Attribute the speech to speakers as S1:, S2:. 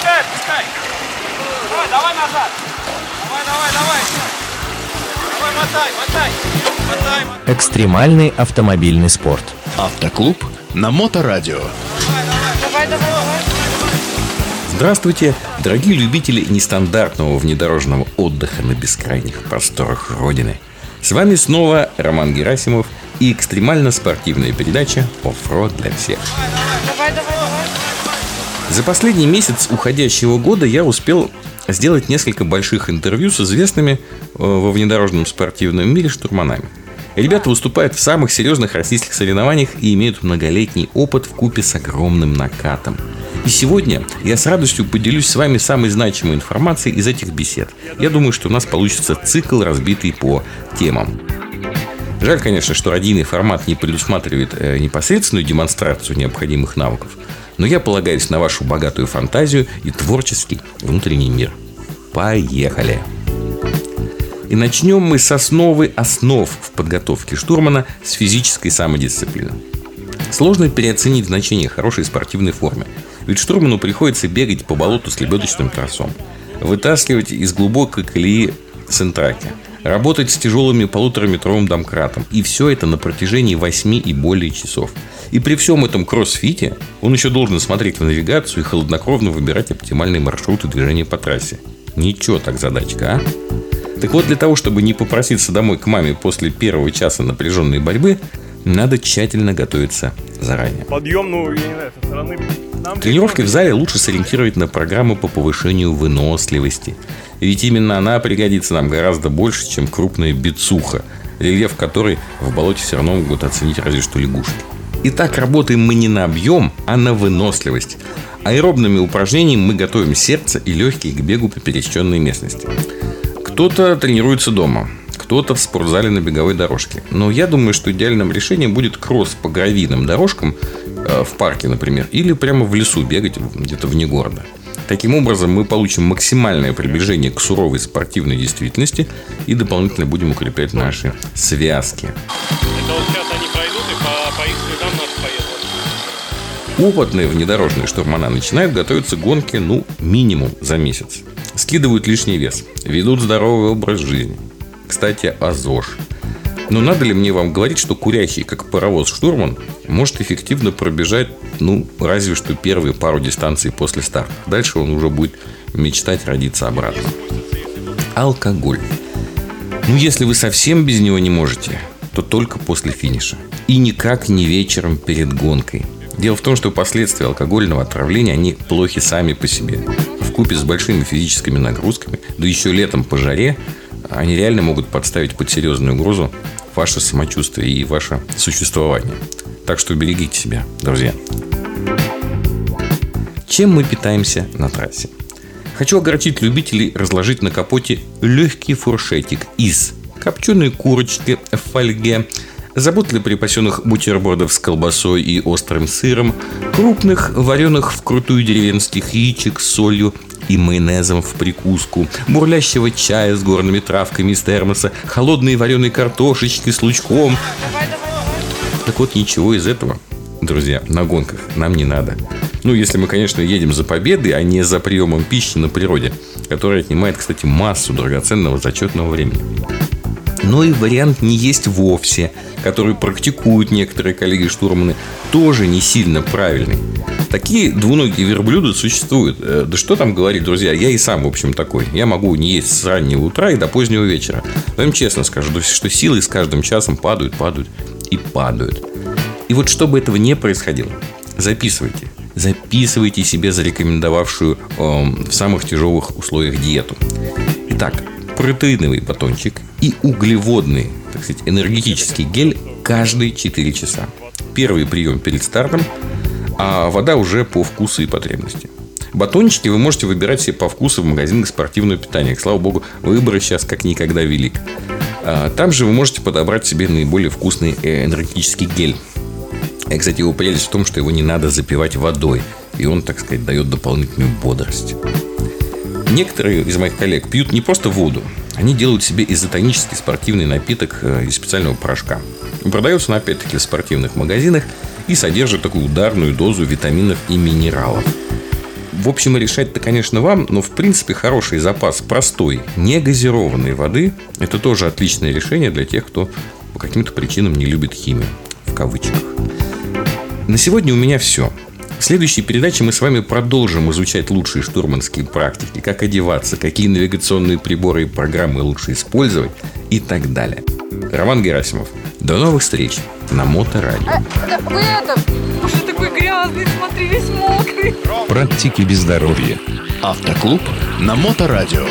S1: отпускай, отпускай. Давай, давай назад. Давай, давай, давай. Давай, мотай, мотай. Мотай, мотай.
S2: Экстремальный автомобильный спорт.
S3: Автоклуб на Моторадио.
S4: Давай, давай, давай.
S5: Здравствуйте, дорогие любители нестандартного внедорожного отдыха на бескрайних просторах Родины. С вами снова Роман Герасимов и экстремально-спортивная передача «Offroad для всех».
S4: Давай, давай, давай.
S5: За последний месяц уходящего года я успел сделать несколько больших интервью с известными э, во внедорожном спортивном мире штурманами. Ребята выступают в самых серьезных российских соревнованиях и имеют многолетний опыт в купе с огромным накатом. И сегодня я с радостью поделюсь с вами самой значимой информацией из этих бесед. Я думаю, что у нас получится цикл, разбитый по темам. Жаль, конечно, что радийный формат не предусматривает э, непосредственную демонстрацию необходимых навыков, но я полагаюсь на вашу богатую фантазию и творческий внутренний мир. Поехали! И начнем мы с основы основ в подготовке штурмана с физической самодисциплины. Сложно переоценить значение хорошей спортивной формы. Ведь штурману приходится бегать по болоту с лебедочным тросом, вытаскивать из глубокой колеи сентраки, работать с тяжелыми полутораметровым домкратом. И все это на протяжении 8 и более часов. И при всем этом кроссфите он еще должен смотреть в навигацию и холоднокровно выбирать оптимальные маршруты движения по трассе. Ничего так задачка, а? Так вот, для того, чтобы не попроситься домой к маме после первого часа напряженной борьбы, надо тщательно готовиться заранее.
S1: Подъем, ну, я не знаю, со стороны... Нам
S5: Тренировки в зале лучше сориентировать на программу по повышению выносливости. Ведь именно она пригодится нам гораздо больше, чем крупная бицуха, рельеф которой в болоте все равно могут оценить разве что лягушки. Итак, работаем мы не на объем, а на выносливость. Аэробными упражнениями мы готовим сердце и легкие к бегу по пересеченной местности. Кто-то тренируется дома, кто-то в спортзале на беговой дорожке. Но я думаю, что идеальным решением будет кросс по гравийным дорожкам э, в парке, например, или прямо в лесу бегать где-то вне города. Таким образом, мы получим максимальное приближение к суровой спортивной действительности и дополнительно будем укреплять наши связки.
S1: Это вот сейчас они пройдут и по, по их следам нас поедут.
S5: Опытные внедорожные штурмана начинают готовиться к гонке, ну, минимум за месяц. Скидывают лишний вес, ведут здоровый образ жизни. Кстати, о. Но надо ли мне вам говорить, что курящий, как паровоз штурман, может эффективно пробежать, ну, разве что первые пару дистанций после старта. Дальше он уже будет мечтать родиться обратно. Алкоголь. Ну, если вы совсем без него не можете, то только после финиша. И никак не вечером перед гонкой. Дело в том, что последствия алкогольного отравления, они плохи сами по себе. В купе с большими физическими нагрузками, да еще летом по жаре, они реально могут подставить под серьезную угрозу ваше самочувствие и ваше существование. Так что берегите себя, друзья. Чем мы питаемся на трассе? Хочу огорчить любителей разложить на капоте легкий фуршетик из копченой курочки в фольге, заботливо припасенных бутербродов с колбасой и острым сыром, крупных, вареных вкрутую деревенских яичек с солью и майонезом в прикуску, бурлящего чая с горными травками из термоса, холодной вареной картошечки с лучком. Так вот, ничего из этого, друзья, на гонках нам не надо. Ну, если мы, конечно, едем за победой, а не за приемом пищи на природе, которая отнимает, кстати, массу драгоценного зачетного времени. Но и вариант не есть вовсе, который практикуют некоторые коллеги-штурманы, тоже не сильно правильный. Такие двуногие верблюды существуют. Э, Да что там говорить, друзья, я и сам, в общем, такой. Я могу не есть с раннего утра и до позднего вечера. Но им честно скажу, что силы с каждым часом падают, падают и падают. И вот чтобы этого не происходило, записывайте. Записывайте себе зарекомендовавшую эм, в самых тяжелых условиях диету. Итак, протеиновый батончик и углеводный, так сказать, энергетический гель каждые 4 часа. Первый прием перед стартом, а вода уже по вкусу и потребности. Батончики вы можете выбирать себе по вкусу в магазинах спортивного питания. Слава богу, выбор сейчас как никогда велик. А, Там же вы можете подобрать себе наиболее вкусный э, энергетический гель. И, кстати, его прелесть в том, что его не надо запивать водой. И он, так сказать, дает дополнительную бодрость. Некоторые из моих коллег пьют не просто воду, они делают себе изотонический спортивный напиток э, из специального порошка. Продается он опять-таки в спортивных магазинах и содержит такую ударную дозу витаминов и минералов. в общем, решать-то, конечно, вам, но, в принципе, хороший запас простой, не газированной воды – это тоже отличное решение для тех, кто по каким-то причинам не любит химию, в кавычках. На сегодня у меня все. В следующей передаче мы с вами продолжим изучать лучшие штурманские практики, как одеваться, какие навигационные приборы и программы лучше использовать и так далее. Роман Герасимов. До новых встреч на Моторадио.
S4: Вы это... Уже такой грязный, смотри, весь мокрый.
S2: Практики без здоровья.
S3: Автоклуб на Моторадио.